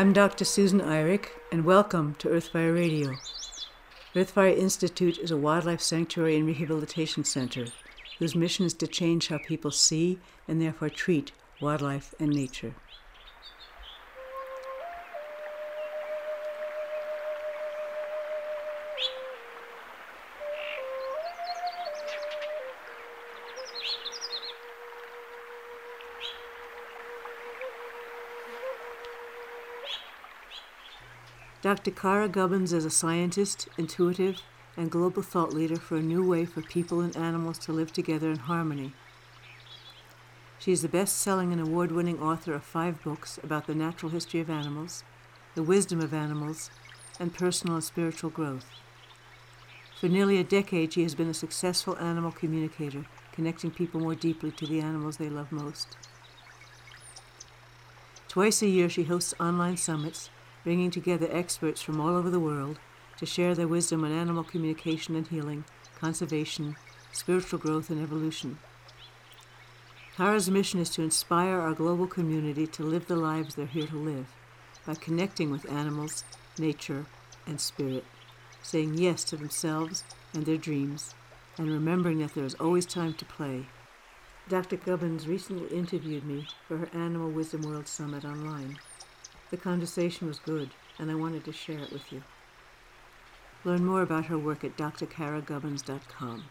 I'm Dr. Susan Eyrich, and welcome to Earthfire Radio. Earthfire Institute is a wildlife sanctuary and rehabilitation center whose mission is to change how people see and therefore treat wildlife and nature. Dr. Kara Gubbins is a scientist, intuitive, and global thought leader for a new way for people and animals to live together in harmony. She is the best selling and award winning author of five books about the natural history of animals, the wisdom of animals, and personal and spiritual growth. For nearly a decade, she has been a successful animal communicator, connecting people more deeply to the animals they love most. Twice a year, she hosts online summits bringing together experts from all over the world to share their wisdom on animal communication and healing, conservation, spiritual growth, and evolution. Kara's mission is to inspire our global community to live the lives they're here to live by connecting with animals, nature, and spirit, saying yes to themselves and their dreams, and remembering that there is always time to play. Dr. Gubbins recently interviewed me for her Animal Wisdom World Summit online. The conversation was good, and I wanted to share it with you. Learn more about her work at drkaragubbins.com.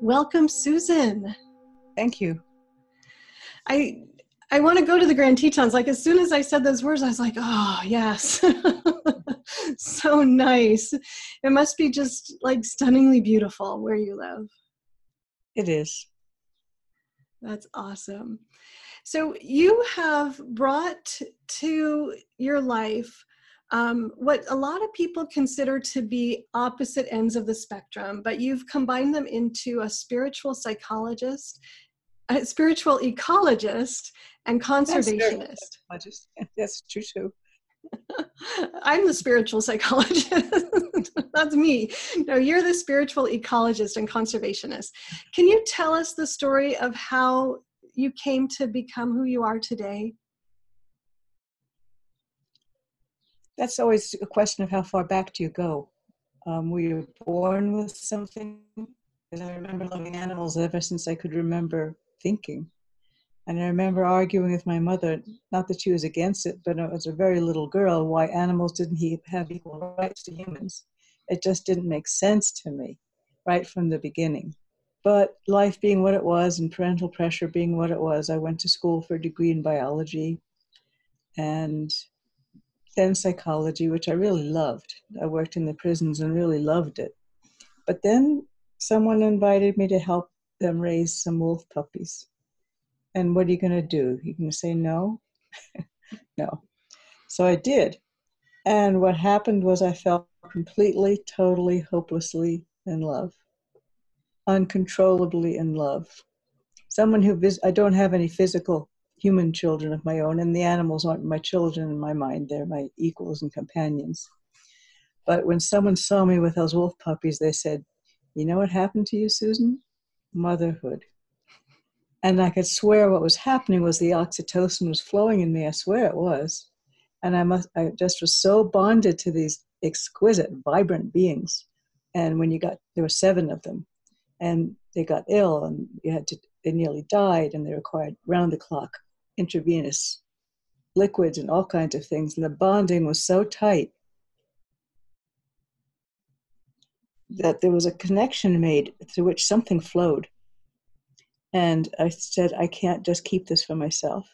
Welcome, Susan. Thank you. I I want to go to the Grand Tetons. Like as soon as I said those words, I was like, oh yes. so nice. It must be just like stunningly beautiful where you live. It is. That's awesome. So you have brought to your life um, what a lot of people consider to be opposite ends of the spectrum, but you've combined them into a spiritual psychologist, a spiritual ecologist, and conservationist. That's, That's true too. I'm the spiritual psychologist. That's me. No, you're the spiritual ecologist and conservationist. Can you tell us the story of how you came to become who you are today? That's always a question of how far back do you go. Um, were you born with something? Because I remember loving animals ever since I could remember thinking. And I remember arguing with my mother, not that she was against it, but as a very little girl, why animals didn't have equal rights to humans. It just didn't make sense to me right from the beginning. But life being what it was and parental pressure being what it was, I went to school for a degree in biology and then psychology, which I really loved. I worked in the prisons and really loved it. But then someone invited me to help them raise some wolf puppies. And what are you going to do? You going to say no? no. So I did. And what happened was I fell completely, totally, hopelessly in love, uncontrollably in love. Someone who vis- I don't have any physical human children of my own, and the animals aren't my children in my mind, they're my equals and companions. But when someone saw me with those wolf puppies, they said, You know what happened to you, Susan? Motherhood and I could swear what was happening was the oxytocin was flowing in me. I swear it was, and I must. I just was so bonded to these exquisite, vibrant beings. And when you got there were seven of them, and they got ill, and you had to. They nearly died, and they required round the clock intravenous liquids and all kinds of things. And the bonding was so tight that there was a connection made through which something flowed and I said, I can't just keep this for myself.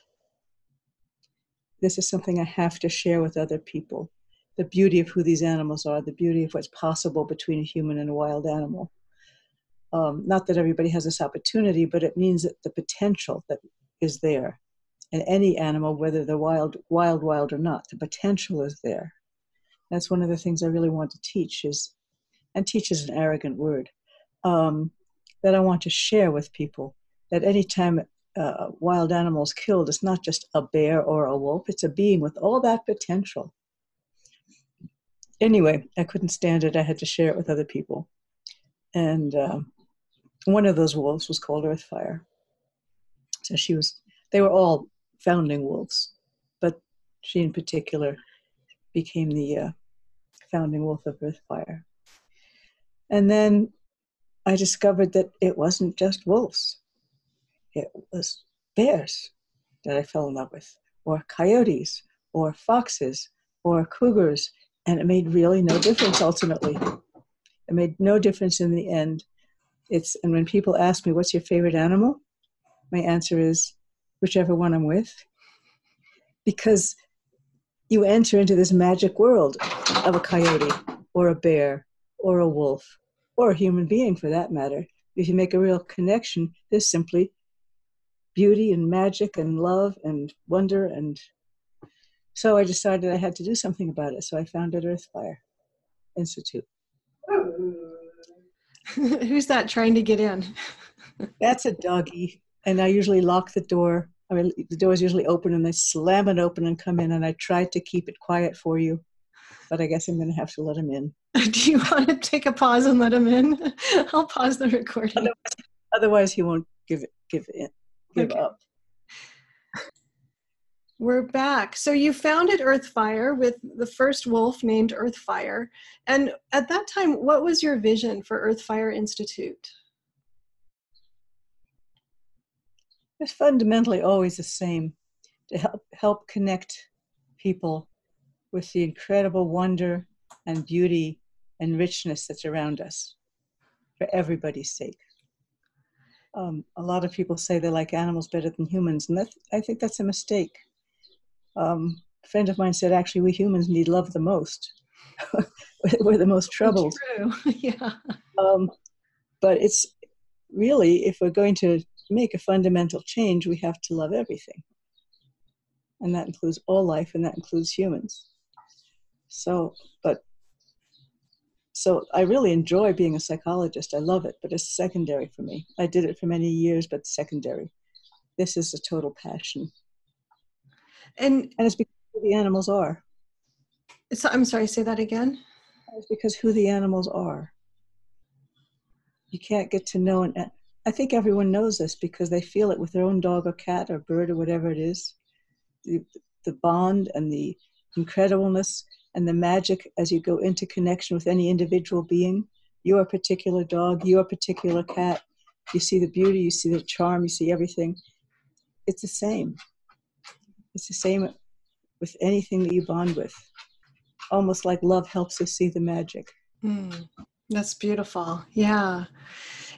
This is something I have to share with other people. The beauty of who these animals are, the beauty of what's possible between a human and a wild animal. Um, not that everybody has this opportunity, but it means that the potential that is there. in any animal, whether they're wild, wild, wild or not, the potential is there. That's one of the things I really want to teach is, and teach is an arrogant word, um, that I want to share with people that anytime uh, wild animal is killed, it's not just a bear or a wolf, it's a being with all that potential. Anyway, I couldn't stand it. I had to share it with other people. And uh, one of those wolves was called Earthfire. So she was, they were all founding wolves, but she in particular became the uh, founding wolf of Earthfire. And then I discovered that it wasn't just wolves, it was bears that I fell in love with, or coyotes, or foxes, or cougars, and it made really no difference ultimately. It made no difference in the end. It's and when people ask me what's your favorite animal, my answer is whichever one I'm with. Because you enter into this magic world of a coyote or a bear or a wolf or a human being for that matter. If you make a real connection, there's simply beauty and magic and love and wonder and so I decided I had to do something about it. So I founded Earthfire Institute. Who's that trying to get in? That's a doggy. And I usually lock the door. I mean, the door is usually open and they slam it open and come in. And I tried to keep it quiet for you, but I guess I'm going to have to let him in. Do you want to take a pause and let him in? I'll pause the recording. Otherwise, otherwise he won't give it, give it, give okay. up. We're back. So you founded Earthfire with the first wolf named Earthfire. And at that time, what was your vision for Earthfire Institute? It's fundamentally always the same to help, help connect people with the incredible wonder and beauty and richness that's around us for everybody's sake. Um, a lot of people say they like animals better than humans, and that, I think that's a mistake um, a friend of mine said, actually, we humans need love the most. We're the most troubled. True. yeah. Um, but it's really, if we're going to make a fundamental change, we have to love everything. And that includes all life, and that includes humans. So, but so I really enjoy being a psychologist. I love it, but it's secondary for me. I did it for many years, but secondary. This is a total passion. And and it's because who the animals are. So I'm sorry, say that again. It's because who the animals are. You can't get to know and I think everyone knows this because they feel it with their own dog or cat or bird or whatever it is. The, the bond and the incredibleness and the magic as you go into connection with any individual being, your particular dog, your particular cat. You see the beauty, you see the charm, you see everything. It's the same. It's the same with anything that you bond with. Almost like love helps us see the magic. Mm, that's beautiful. Yeah.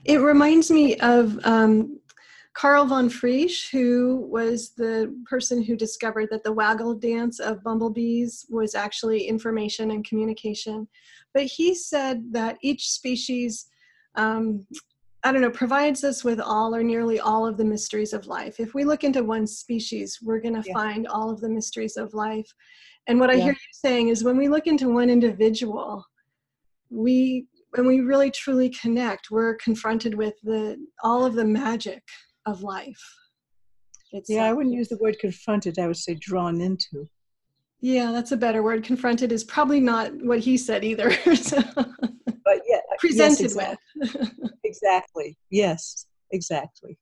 It reminds me of um, Karl von Frisch, who was the person who discovered that the waggle dance of bumblebees was actually information and communication. But he said that each species um, I don't know, provides us with all or nearly all of the mysteries of life. If we look into one species, we're going to yeah. find all of the mysteries of life. And what I hear you saying is when we look into one individual, we when we really truly connect, we're confronted with the all of the magic of life. It's, yeah, I wouldn't use the word confronted. I would say drawn into. Yeah, that's a better word. Confronted is probably not what he said either. so. But yeah, presented yes, exactly. with. exactly. Yes, exactly.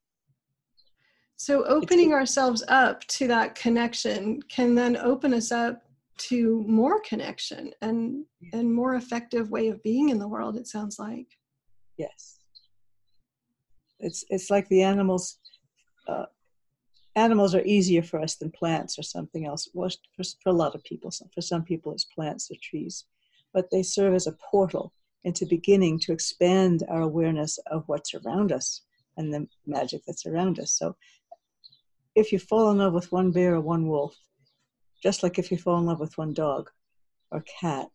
So opening ourselves up to that connection can then open us up to more connection and and more effective way of being in the world it sounds like yes it's it's like the animals uh, animals are easier for us than plants or something else well, for, for a lot of people for some people it's plants or trees but they serve as a portal into beginning to expand our awareness of what's around us and the magic that's around us. So if you fall in love with one bear or one wolf, just like if you fall in love with one dog or cat,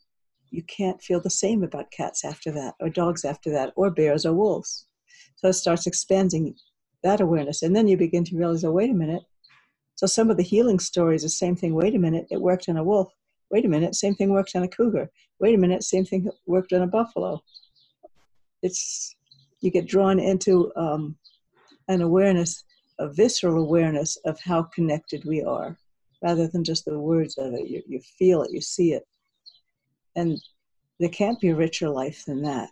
you can't feel the same about cats after that, or dogs after that, or bears or wolves. So it starts expanding that awareness. And then you begin to realize, oh, wait a minute. So some of the healing stories, the same thing, wait a minute, it worked on a wolf. Wait a minute, same thing worked on a cougar wait a minute, same thing worked on a buffalo. It's you get drawn into um, an awareness, a visceral awareness of how connected we are, rather than just the words of it. You, you feel it, you see it, and there can't be a richer life than that.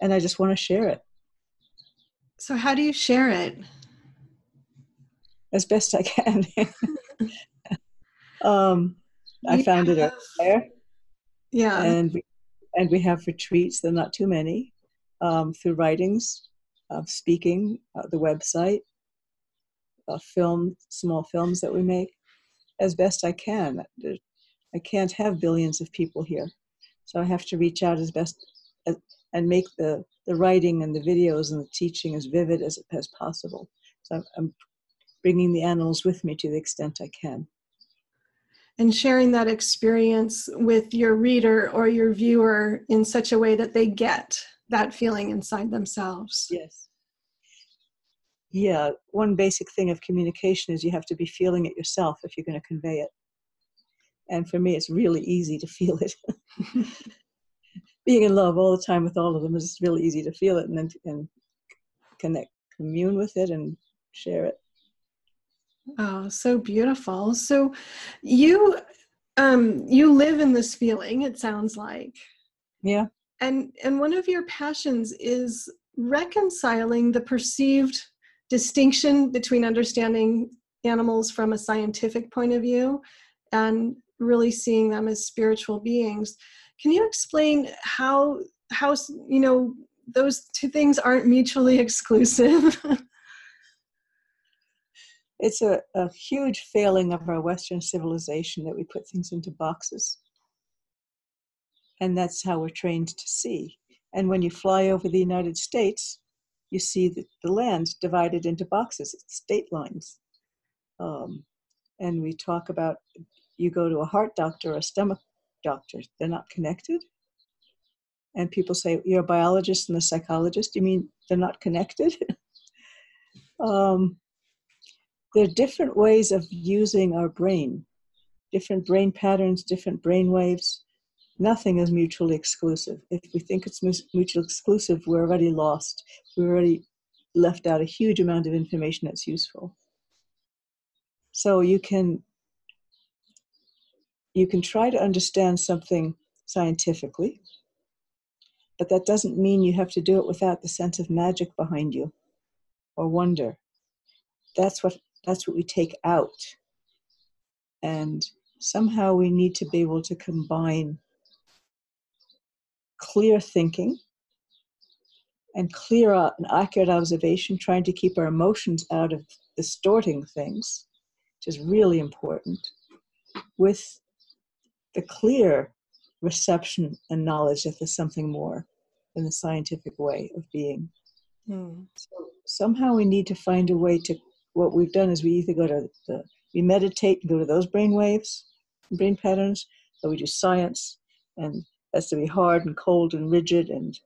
And I just want to share it. So, how do you share it? As best I can. um, I found it there. Yeah. And we, and we have retreats, they're not too many, um, through writings, uh, speaking, uh, the website, uh, film, small films that we make, as best I can. I can't have billions of people here. So I have to reach out as best as, and make the, the writing and the videos and the teaching as vivid as, as possible. So I'm bringing the animals with me to the extent I can. And sharing that experience with your reader or your viewer in such a way that they get that feeling inside themselves. Yes. Yeah, one basic thing of communication is you have to be feeling it yourself if you're going to convey it. And for me, it's really easy to feel it. being in love all the time with all of them is really easy to feel it and then and connect, commune with it, and share it. Oh, so beautiful. So you um you live in this feeling, it sounds like. Yeah. And and one of your passions is reconciling the perceived distinction between understanding animals from a scientific point of view and really seeing them as spiritual beings. Can you explain how how you know those two things aren't mutually exclusive? it's a, a huge failing of our Western civilization that we put things into boxes. And that's how we're trained to see. And when you fly over the United States, you see the, the land divided into boxes, it's state lines. Um, and we talk about you go to a heart doctor or a stomach doctor, they're not connected. And people say, You're a biologist and a psychologist. You mean they're not connected? um, there are different ways of using our brain, different brain patterns, different brain waves. Nothing is mutually exclusive. If we think it's mutually exclusive, we're already lost. We've already left out a huge amount of information that's useful. So you can you can try to understand something scientifically, but that doesn't mean you have to do it without the sense of magic behind you or wonder. That's what that's what we take out. And somehow we need to be able to combine clear thinking and clear and accurate observation, trying to keep our emotions out of distorting things, which is really important, with the clear reception and knowledge that there's something more than the scientific way of being. Mm. So somehow we need to find a way to. What we've done is we either go to the we meditate and go to those brain waves, brain patterns, or we do science, and that's to be hard and cold and rigid and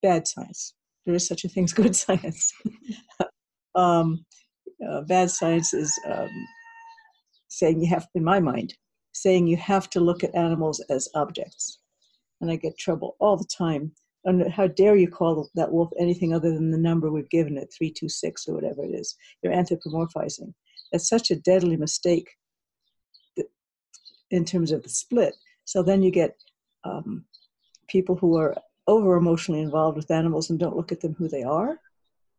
bad science. There is such a thing as good science. um, uh, bad science is um, saying you have, in my mind, saying you have to look at animals as objects. And I get trouble all the time. And how dare you call that wolf anything other than the number we've given it, 326 or whatever it is? You're anthropomorphizing. That's such a deadly mistake in terms of the split. So then you get um, people who are over emotionally involved with animals and don't look at them who they are,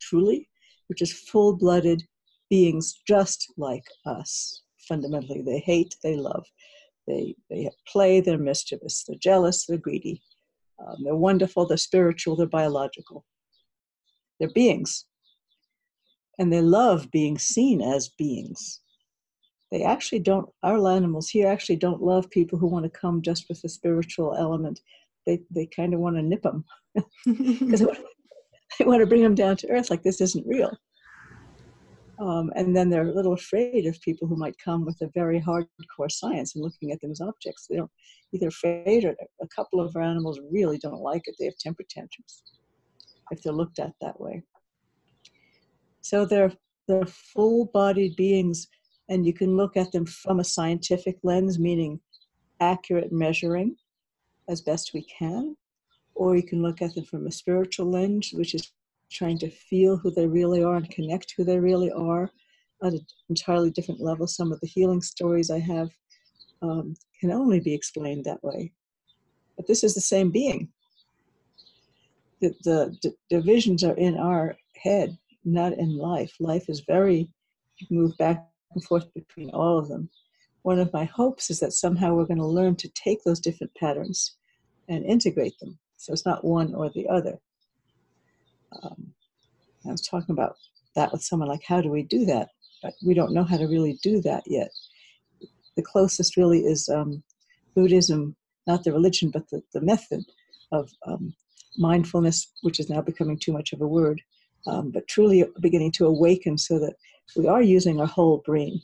truly, which is full blooded beings just like us. Fundamentally, they hate, they love. They, they play, they're mischievous, they're jealous, they're greedy, um, they're wonderful, they're spiritual, they're biological. They're beings. And they love being seen as beings. They actually don't, our animals here actually don't love people who want to come just with the spiritual element. They, they kind of want to nip them because they want to bring them down to earth like this isn't real. Um, and then they're a little afraid of people who might come with a very hardcore science and looking at them as objects. They don't either afraid or a couple of our animals really don't like it. They have temper tantrums if they're looked at that way. So they're they're full-bodied beings, and you can look at them from a scientific lens, meaning accurate measuring as best we can, or you can look at them from a spiritual lens, which is trying to feel who they really are and connect who they really are at an entirely different level. Some of the healing stories I have um, can only be explained that way. But this is the same being. the, the d- divisions are in our head, not in life. Life is very, you move back and forth between all of them. One of my hopes is that somehow we're going to learn to take those different patterns and integrate them. So it's not one or the other. Um, I was talking about that with someone like, how do we do that? But we don't know how to really do that yet. The closest really is um, Buddhism, not the religion, but the, the method of um, mindfulness, which is now becoming too much of a word, um, but truly beginning to awaken so that we are using our whole brain,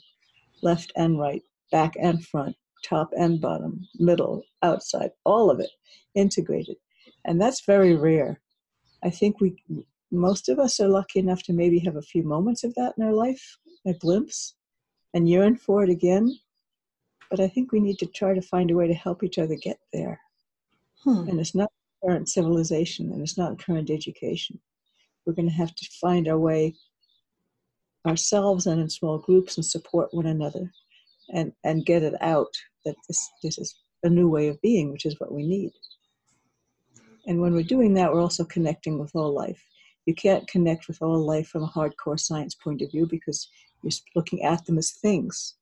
left and right, back and front, top and bottom, middle, outside, all of it integrated. And that's very rare. I think we, most of us are lucky enough to maybe have a few moments of that in our life, a glimpse, and yearn for it again. But I think we need to try to find a way to help each other get there. Hmm. And it's not current civilization and it's not current education. We're going to have to find our way ourselves and in small groups and support one another and, and get it out that this, this is a new way of being, which is what we need. And when we're doing that, we're also connecting with all life. You can't connect with all life from a hardcore science point of view because you're looking at them as things.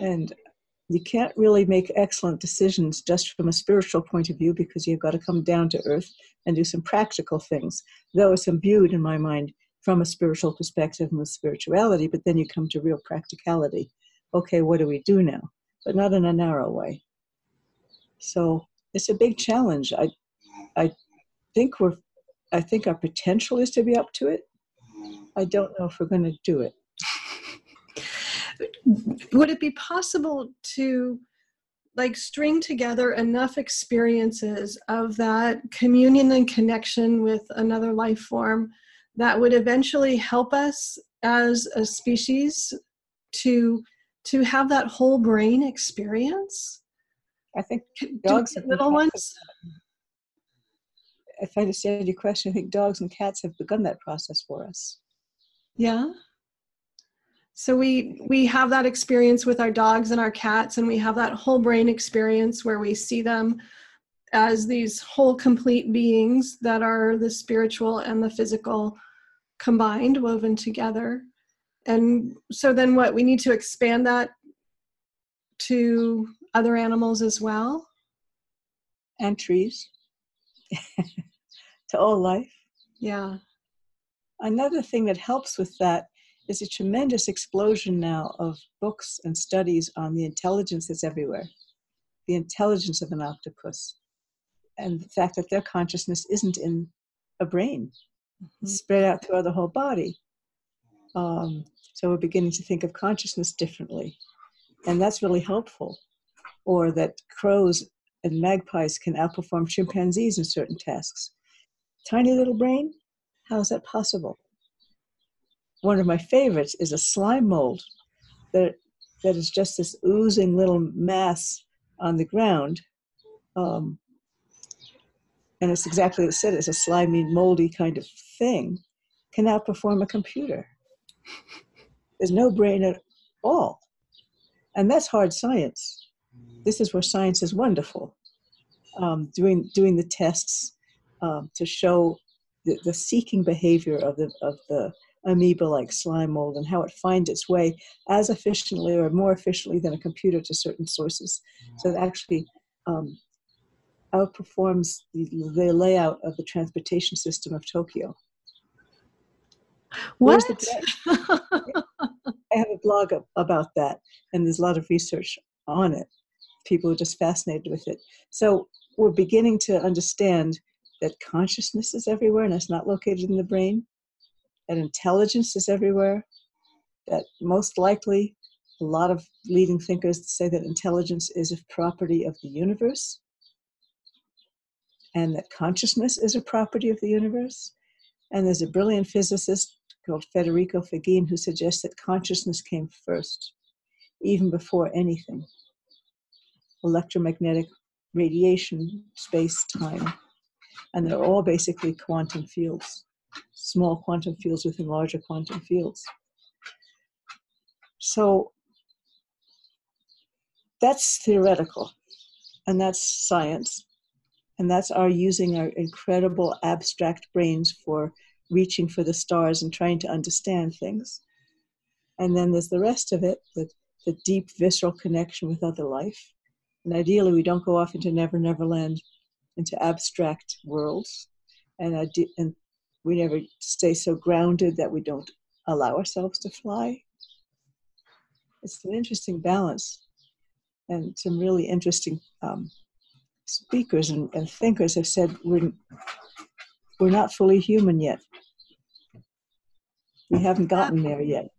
And you can't really make excellent decisions just from a spiritual point of view because you've got to come down to earth and do some practical things, though it's imbued in my mind from a spiritual perspective and with spirituality, but then you come to real practicality. Okay, what do we do now? But not in a narrow way. So it's a big challenge. I, I think we're, I think our potential is to be up to it. I don't know if we're going to do it. Would it be possible to like string together enough experiences of that communion and connection with another life form that would eventually help us as a species to to have that whole brain experience i think dogs little ones if i understand your question i think dogs and cats have begun that process for us yeah so we we have that experience with our dogs and our cats and we have that whole brain experience where we see them as these whole complete beings that are the spiritual and the physical combined, woven together. And so then what? We need to expand that to other animals as well. And trees. to all life. Yeah. Another thing that helps with that is a tremendous explosion now of books and studies on the intelligence that's everywhere, the intelligence of an octopus, and the fact that their consciousness isn't in a brain, mm-hmm. spread out throughout the whole body. Um, so we're beginning to think of consciousness differently, and that's really helpful. Or that crows and magpies can outperform chimpanzees in certain tasks. Tiny little brain? How is that possible? One of my favorites is a slime mold that, that is just this oozing little mass on the ground. Um, and it's exactly what it said it's a slimy, moldy kind of thing, can outperform a computer. There's no brain at all. And that's hard science. This is where science is wonderful. Um, doing, doing the tests um, to show the, the seeking behavior of the, of the amoeba like slime mold and how it finds its way as efficiently or more efficiently than a computer to certain sources. So it actually um, outperforms the, the, layout of the transportation system of Tokyo. What? I have a blog about that, and there's a lot of research on it. People are just fascinated with it. So we're beginning to understand that consciousness is everywhere and it's not located in the brain that intelligence is everywhere, that most likely a lot of leading thinkers say that intelligence is a property of the universe, and that consciousness is a property of the universe. And there's a brilliant physicist called Federico Faggin who suggests that consciousness came first, even before anything electromagnetic radiation, space, time. And they're all basically quantum fields small quantum fields within larger quantum fields. So that's theoretical, and that's science. And that's our using our incredible abstract brains for reaching for the stars and trying to understand things. And then there's the rest of it, the, the deep visceral connection with other life. And ideally, we don't go off into Never Never Land, into abstract worlds. And, and we never stay so grounded that we don't allow ourselves to fly. It's an interesting balance. And some really interesting um, speakers and, and thinkers have said we're, we're not fully human yet. We haven't gotten there yet.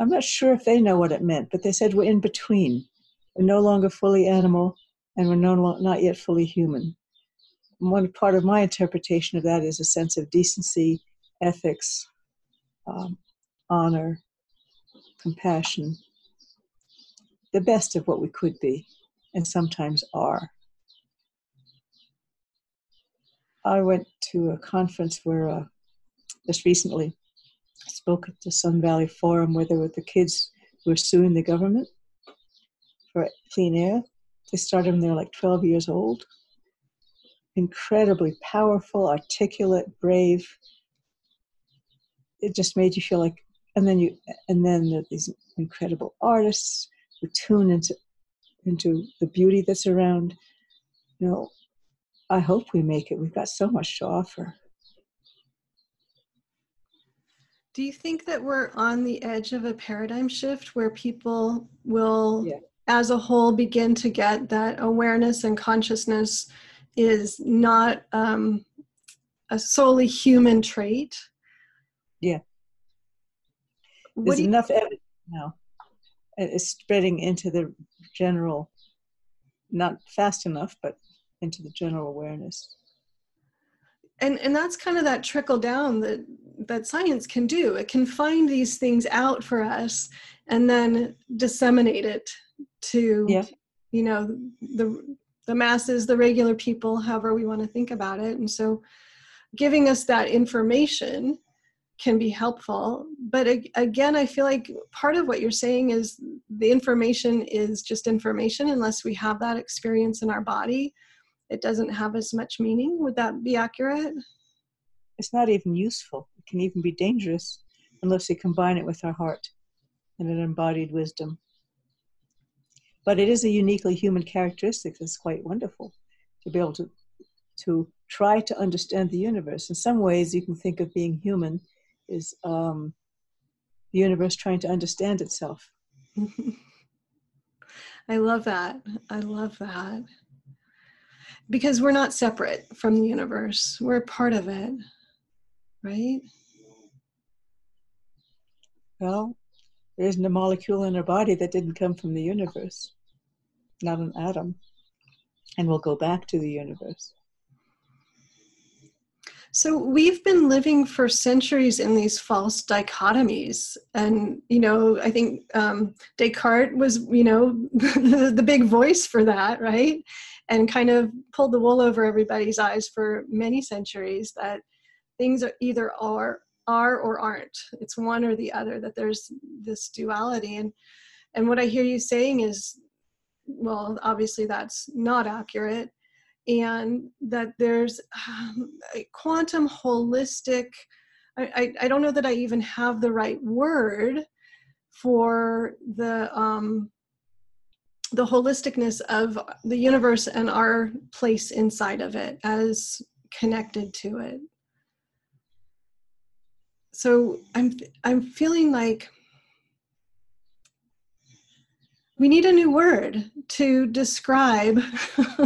I'm not sure if they know what it meant, but they said we're in between. We're no longer fully animal, and we're no, not yet fully human. And one part of my interpretation of that is a sense of decency, ethics, um, honor, compassion, the best of what we could be, and sometimes are. I went to a conference where uh, just recently I spoke at the Sun Valley Forum where there were the kids who were suing the government for clean air. They started when they were like 12 years old. Incredibly powerful, articulate, brave. It just made you feel like, and then you, and then there these incredible artists who tune into, into the beauty that's around. You know, I hope we make it. We've got so much to offer. Do you think that we're on the edge of a paradigm shift where people will, yeah. as a whole, begin to get that awareness and consciousness is not um, a solely human trait? Yeah. There's enough evidence now. It's spreading into the general, not fast enough, but into the general awareness and and that's kind of that trickle down that that science can do it can find these things out for us and then disseminate it to yeah. you know the the masses the regular people however we want to think about it and so giving us that information can be helpful but again i feel like part of what you're saying is the information is just information unless we have that experience in our body it doesn't have as much meaning. Would that be accurate? It's not even useful. Can even be dangerous unless we combine it with our heart and an embodied wisdom. But it is a uniquely human characteristic that's quite wonderful to be able to, to try to understand the universe. In some ways, you can think of being human is um, the universe trying to understand itself. I love that. I love that because we're not separate from the universe we're part of it right well there isn't a molecule in our body that didn't come from the universe not an atom. And we'll go back to the universe. So we've been living for centuries in these false dichotomies, and you know, I think um, Descartes was, you know, the, the big voice for that, right? And kind of pulled the wool over everybody's eyes for many centuries that things are either are are or aren't. It's one or the other. That there's this duality, and and what I hear you saying is, well, obviously that's not accurate and that there's um, a quantum holistic I, I, I, don't know that i even have the right word for the um, the holisticness of the universe and our place inside of it as connected to it so i'm i'm feeling like we need a new word to describe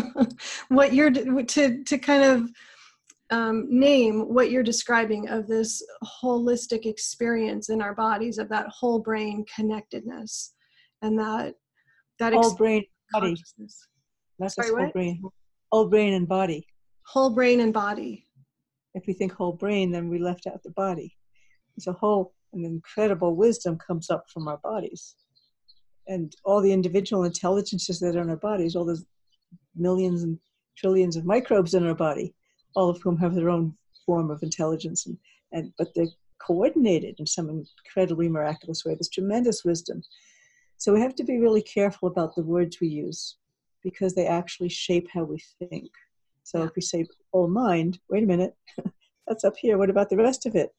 what you're to to kind of um, name what you're describing of this holistic experience in our bodies of that whole brain connectedness and that that whole brain body. that's Sorry, whole what? brain. Whole brain and body. Whole brain and body. If we think whole brain then we left out the body it's a whole an incredible wisdom comes up from our bodies and all the individual intelligences that are in our bodies, all those millions and trillions of microbes in our body, all of whom have their own form of intelligence, and, and but they're coordinated in some incredibly miraculous way. There's tremendous wisdom. So we have to be really careful about the words we use because they actually shape how we think. So if we say whole mind, wait a minute, that's up here. What about the rest of it?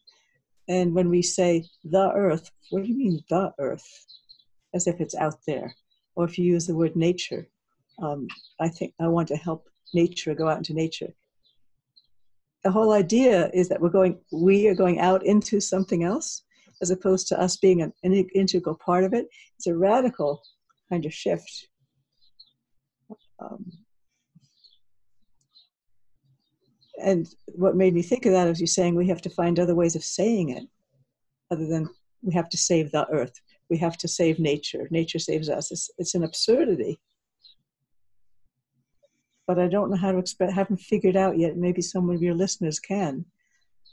And when we say the earth, what do you mean the earth? As if it's out there. Or if you use the word nature, um, I think I want to help nature go out into nature. The whole idea is that we're going, we are going out into something else, as opposed to us being an, an integral part of it. It's a radical kind of shift. Um, and what made me think of that is you saying we have to find other ways of saying it other than we have to save the earth. We have to save nature. Nature saves us. It's, it's an absurdity. But i don't know how to express haven't figured out yet. Maybe some of your listeners can.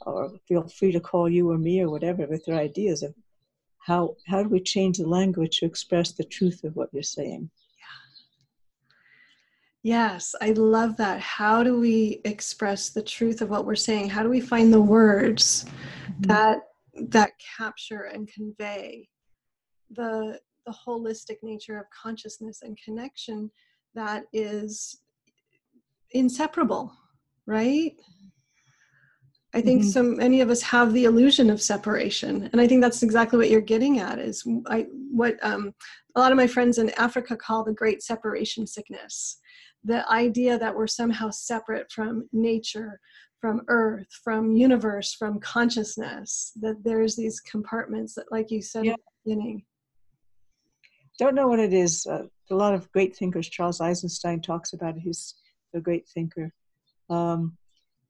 Or feel free to call you or me or whatever with their ideas of how how do we change the language to express the truth of what you're saying Yes, I love that. How do we express the truth of what we're saying? How do we find the words mm-hmm. that that capture and convey the the holistic nature of consciousness and connection that is inseparable, right? I think mm-hmm. so many of us have the illusion of separation, and I think that's exactly what you're getting at. Is I, what um, a lot of my friends in Africa call the great separation sickness the idea that we're somehow separate from nature from earth from universe from consciousness that there's these compartments that like you said yeah. at the beginning. Don't know what it is uh, a lot of great thinkers charles eisenstein talks about it he's a great thinker. Um,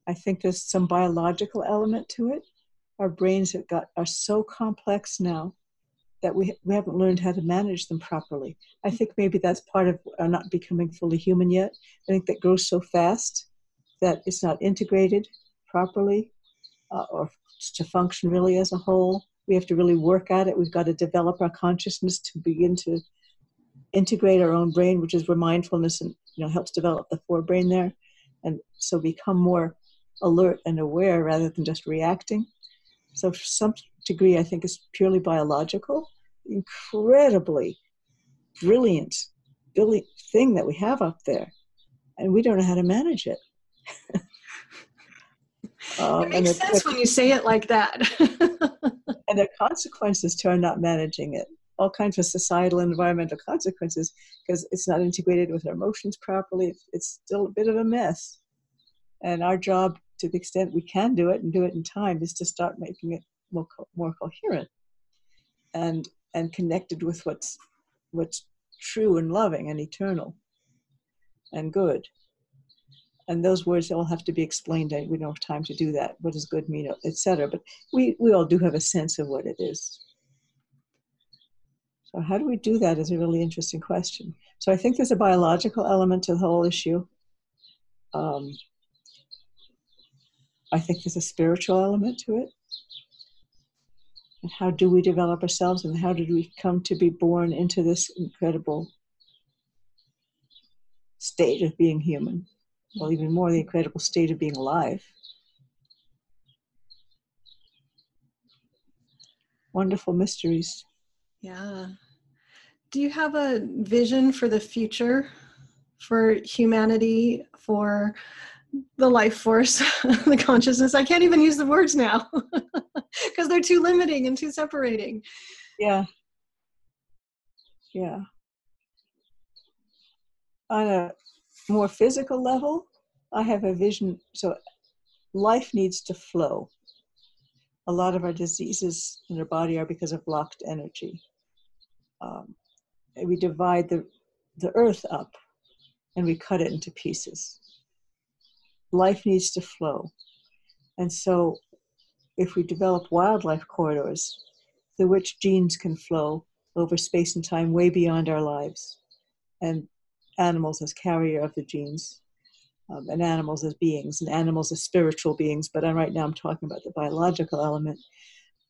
i think there's some biological element to it. Our brains have got are so complex now that we, we haven't learned how to manage them properly. I think maybe that's part of our not becoming fully human yet. I think that grows so fast that it's not integrated properly uh, or to function really as a whole. We have to really work at it. We've got to develop our consciousness to begin to integrate our own brain, which is where mindfulness and you know helps develop the forebrain there, and so become more alert and aware rather than just reacting. So, some degree, I think is purely biological. Incredibly brilliant, brilliant thing that we have up there, and we don't know how to manage it. um, it makes sense when you say it like that. and the consequences to our not managing it all kinds of societal and environmental consequences because it's not integrated with our emotions properly. It's still a bit of a mess. And our job, to the extent we can do it and do it in time, is to start making it more, more coherent and and connected with what's what's true and loving and eternal and good. And those words all have to be explained. We don't have time to do that. What does good mean etc but we we all do have a sense of what it is. So how do we do that is a really interesting question. So i think there's a biological element to the whole issue. Um, i think there's a spiritual element to it and how do we develop ourselves and how did we come to be born into this incredible state of being human? Well even more the incredible state of being alive. Wonderful mysteries. Yeah. Do you have a vision for the future for humanity for the life force the consciousness i can't even use the words now because they're too limiting and too separating. Yeah. Yeah. On a more physical level, I have a vision. So life needs to flow. A lot of our diseases in our body are because of blocked energy. Um, we divide the, the earth up and we cut it into pieces. Life needs to flow. And so if we develop wildlife corridors through which genes can flow over space and time way beyond our lives, and animals as carrier of the genes, um, and animals as beings, and animals as spiritual beings, but right now I'm talking about the biological element.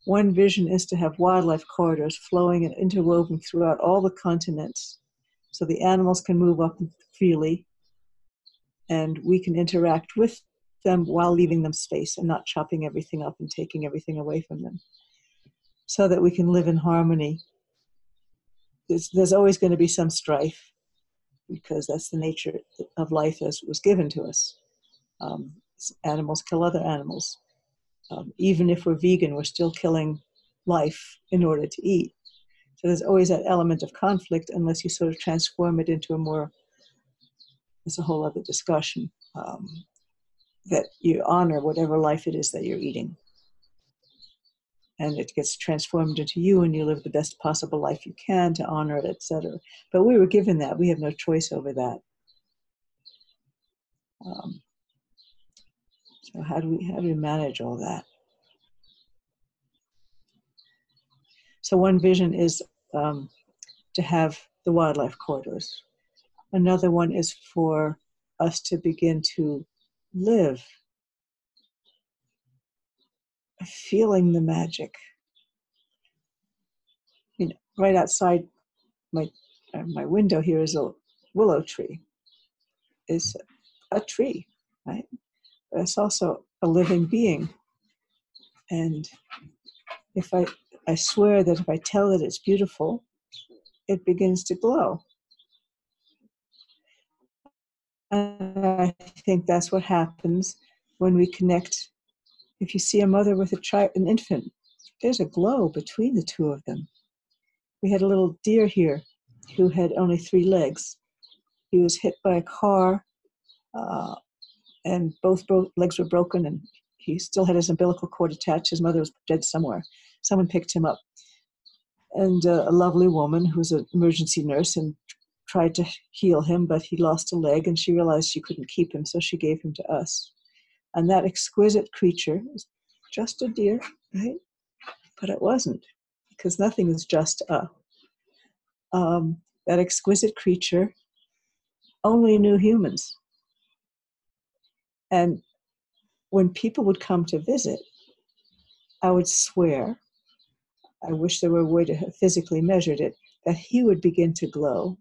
One vision is to have wildlife corridors flowing and interwoven throughout all the continents so the animals can move up freely and we can interact with them while leaving them space and not chopping everything up and taking everything away from them so that we can live in harmony there's, there's always going to be some strife because that's the nature of life as was given to us. Um, animals kill other animals. Um, even if we're vegan, we're still killing life in order to eat. So there's always that element of conflict unless you sort of transform it into a more, it's a whole other discussion, um, that you honor whatever life it is that you're eating. And it gets transformed into you, and you live the best possible life you can to honor it, etc. But we were given that; we have no choice over that. Um, so how do we how do we manage all that? So one vision is um, to have the wildlife corridors. Another one is for us to begin to live feeling the magic. You know, right outside my uh, my window here is a willow tree. Is a tree, right? But it's also a living being. And if I I swear that if I tell it it's beautiful, it begins to glow. And I think that's what happens when we connect. If you see a mother with a child, an infant, there's a glow between the two of them. We had a little deer here who had only three legs. He was hit by a car, uh, and both bro- legs were broken, and he still had his umbilical cord attached. His mother was dead somewhere someone picked him up. And uh, a lovely woman who was an emergency nurse and tried to heal him, but he lost a leg and she realized she couldn't keep him, so she gave him to us. And that exquisite creature was just a deer, right? But it wasn't, because nothing is just a. Um, that exquisite creature only knew humans. And when people would come to visit, I would swear I wish there were a way to have physically measured it, that he would begin to glow.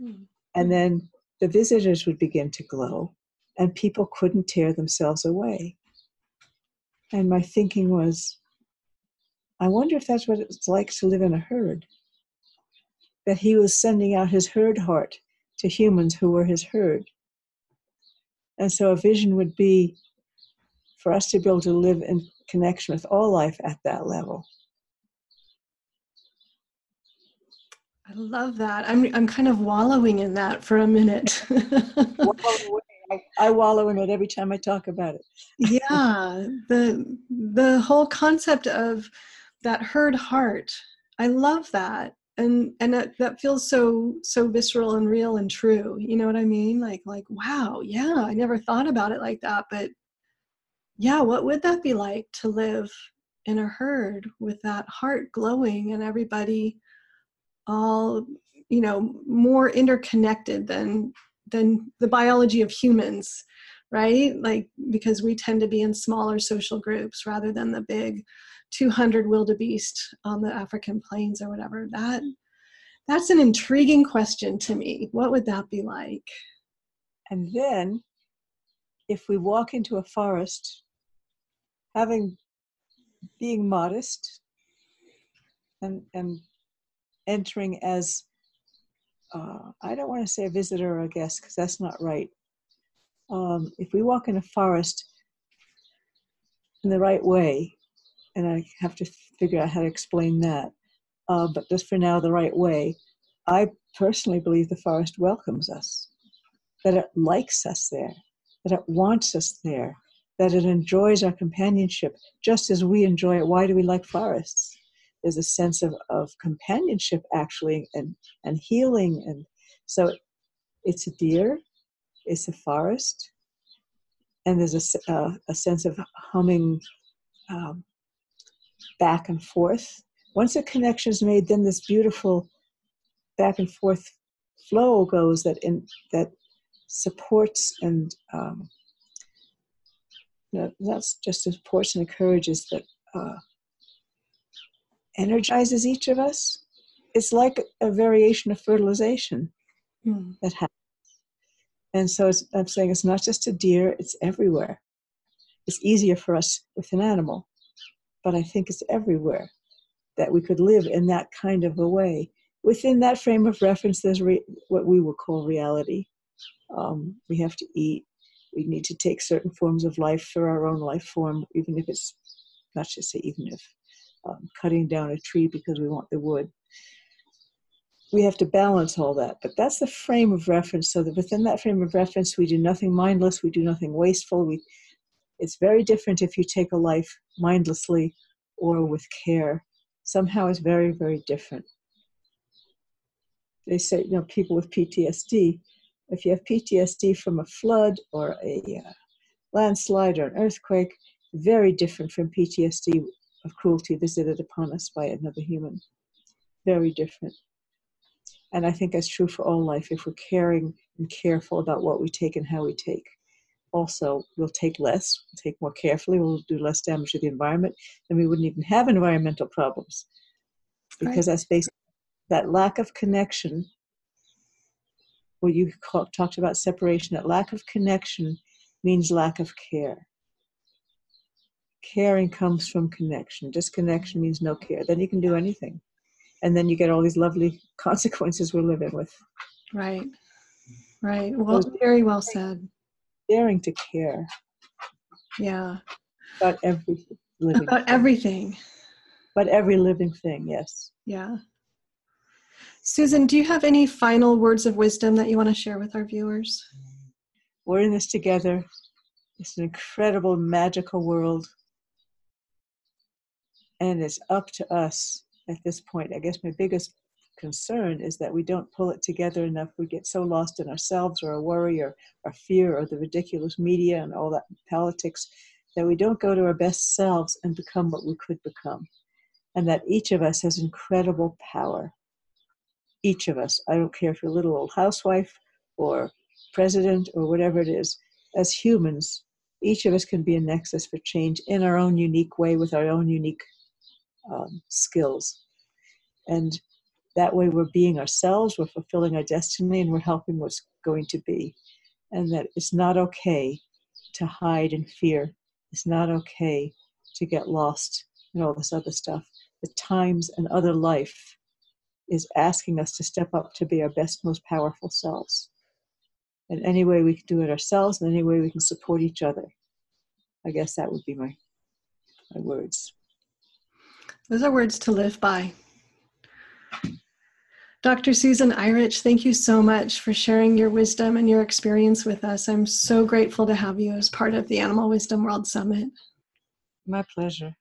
Mm. And then the visitors would begin to glow, and people couldn't tear themselves away. And my thinking was, I wonder if that's what it's like to live in a herd. That he was sending out his herd heart to humans who were his herd. And so a vision would be for us to be able to live in connection with all life at that level. I love that. I'm I'm kind of wallowing in that for a minute. I, I wallow in it every time I talk about it. yeah, the the whole concept of that herd heart. I love that, and and that, that feels so so visceral and real and true. You know what I mean? Like like wow, yeah, I never thought about it like that, but yeah, what would that be like to live in a herd with that heart glowing and everybody all you know more interconnected than than the biology of humans right? Like because we tend to be in smaller social groups rather than the big 200 wildebeest on the african plains or whatever. That that's an intriguing question to me. What would that be like? And then if we walk into a forest having being modest and and entering as uh, I don't want to say a visitor or a guest because that's not right. Um, if we walk in a forest in the right way, and I have to figure out how to explain that, uh, but just for now, the right way, I personally believe the forest welcomes us, that it likes us there, that it wants us there, that it enjoys our companionship just as we enjoy it. Why do we like forests? There's a sense of, of companionship actually and, and healing. And so it's a deer, it's a forest, and there's a, uh, a sense of humming um, back and forth. Once a connection is made, then this beautiful back and forth flow goes that in that supports and um, that's just supports and encourages that uh, energizes each of us. It's like a variation of fertilization mm. that happens. And so I'm saying it's not just a deer, it's everywhere. It's easier for us with an animal, but I think it's everywhere that we could live in that kind of a way within that frame of reference, there's re- what we will call reality. Um, we have to eat. We need to take certain forms of life for our own life form, even if it's not just say even if um, cutting down a tree because we want the wood. We have to balance all that, but that's the frame of reference. So that within that frame of reference, we do nothing mindless. We do nothing wasteful. We it's very different if you take a life mindlessly or with care. Somehow it's very, very different. They say, you know, people with PTSD, if you have PTSD from a flood or a uh, landslide or an earthquake, very different from PTSD of cruelty visited upon us by another human. Very different. And I think that's true for all life if we're caring and careful about what we take and how we take also we'll take less, we'll take more carefully, we'll do less damage to the environment, then we wouldn't even have environmental problems. Because right. that's based that lack of connection, what you talked about separation, that lack of connection means lack of care. Caring comes from connection. Disconnection means no care. Then you can do anything. And then you get all these lovely consequences we're living with. Right. Right. Well, very well said daring to care. Yeah. About every living About thing. everything. About every living thing, yes. Yeah. Susan, do you have any final words of wisdom that you want to share with our viewers? We're in this together. It's an incredible, magical world. And it's up to us at this point. I guess my biggest concern is that we don't pull it together enough. We get so lost in ourselves or our worry or our fear or the ridiculous media and all that politics that we don't go to our best selves and become what we could become. And that each of us has incredible power. Each of us. I don't care if you're a little old housewife or president or whatever it is. As humans, each of us can be a nexus for change in our own unique way with our own unique um, skills. And that way we're being ourselves we're fulfilling our destiny and we're helping what's going to be. And that it's not okay to hide in fear. It's not okay to get lost and all this other stuff. The times and other life is asking us to step up to be our best most powerful selves. And any way we can do it ourselves and any way we can support each other. I guess that would be my my words those are words to live by Dr. Susan Eirich, thank you so much for sharing your wisdom and your experience with us. I'm so grateful to have you as part of the Animal Wisdom World Summit. My pleasure.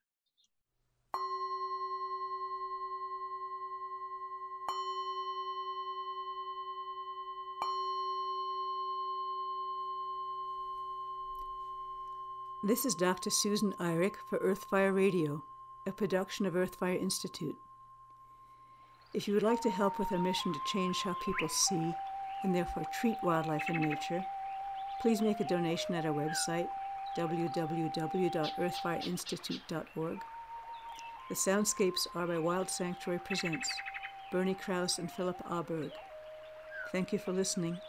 This is Dr. Susan Eirich for Earthfire Radio, a production of Earthfire Institute. If you would like to help with our mission to change how people see and therefore treat wildlife and nature, please make a donation at our website, www.earthfireinstitute.org. The soundscapes are by Wild Sanctuary Presents, Bernie Krause and Philip Auberg. Thank you for listening.